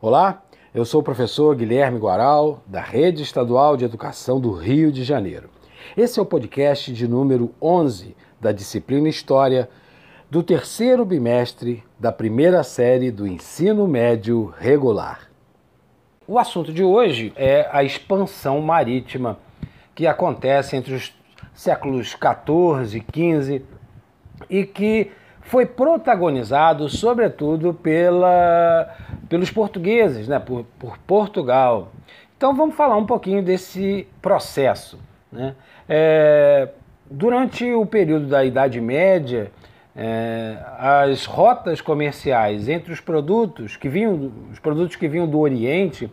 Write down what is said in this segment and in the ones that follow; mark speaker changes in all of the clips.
Speaker 1: Olá, eu sou o professor Guilherme Guaral, da Rede Estadual de Educação do Rio de Janeiro. Esse é o podcast de número 11 da disciplina História do terceiro bimestre da primeira série do ensino médio regular. O assunto de hoje é a expansão marítima que acontece entre os séculos 14 e 15 e que foi protagonizado, sobretudo, pela, pelos portugueses, né? por, por Portugal. Então vamos falar um pouquinho desse processo. Né? É, durante o período da Idade Média, é, as rotas comerciais entre os produtos que vinham, os produtos que vinham do Oriente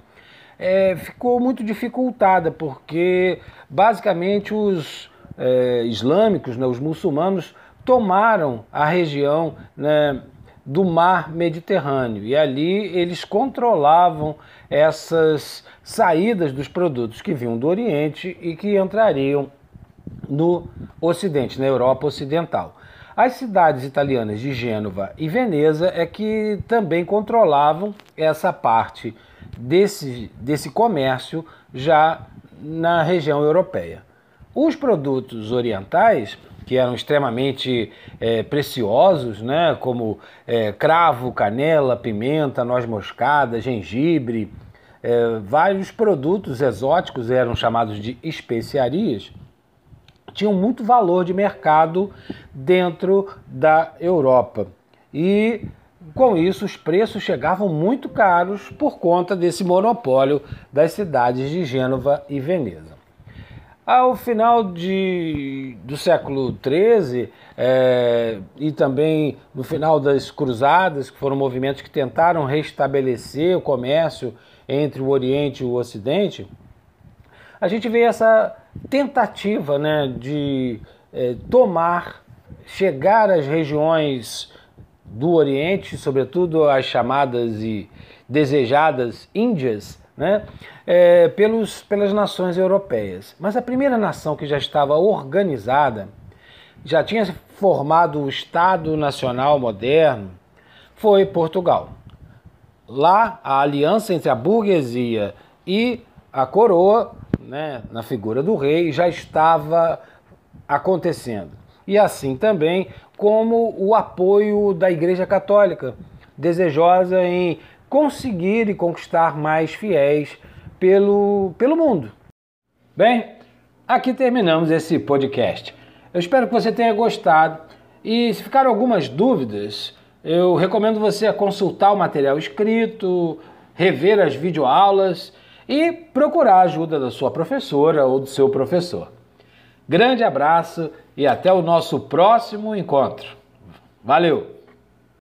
Speaker 1: é, ficou muito dificultada, porque basicamente os é, islâmicos, né, os muçulmanos, tomaram a região né, do mar Mediterrâneo e ali eles controlavam essas saídas dos produtos que vinham do Oriente e que entrariam no Ocidente, na Europa Ocidental. As cidades italianas de Gênova e Veneza é que também controlavam essa parte desse, desse comércio já na região europeia. Os produtos orientais que eram extremamente é, preciosos, né, como é, cravo, canela, pimenta, noz moscada, gengibre, é, vários produtos exóticos eram chamados de especiarias, tinham muito valor de mercado dentro da Europa. E com isso, os preços chegavam muito caros por conta desse monopólio das cidades de Gênova e Veneza. Ao final de, do século XIII é, e também no final das Cruzadas, que foram movimentos que tentaram restabelecer o comércio entre o Oriente e o Ocidente, a gente vê essa tentativa né, de é, tomar, chegar às regiões do Oriente, sobretudo as chamadas e desejadas Índias, né, é, pelos, pelas nações europeias. Mas a primeira nação que já estava organizada, já tinha formado o Estado Nacional moderno, foi Portugal. Lá, a aliança entre a burguesia e a coroa, né, na figura do rei, já estava acontecendo. E assim também como o apoio da Igreja Católica, desejosa em conseguir e conquistar mais fiéis pelo, pelo mundo. Bem, aqui terminamos esse podcast. Eu espero que você tenha gostado e se ficaram algumas dúvidas, eu recomendo você consultar o material escrito, rever as videoaulas e procurar a ajuda da sua professora ou do seu professor. Grande abraço e até o nosso próximo encontro. Valeu!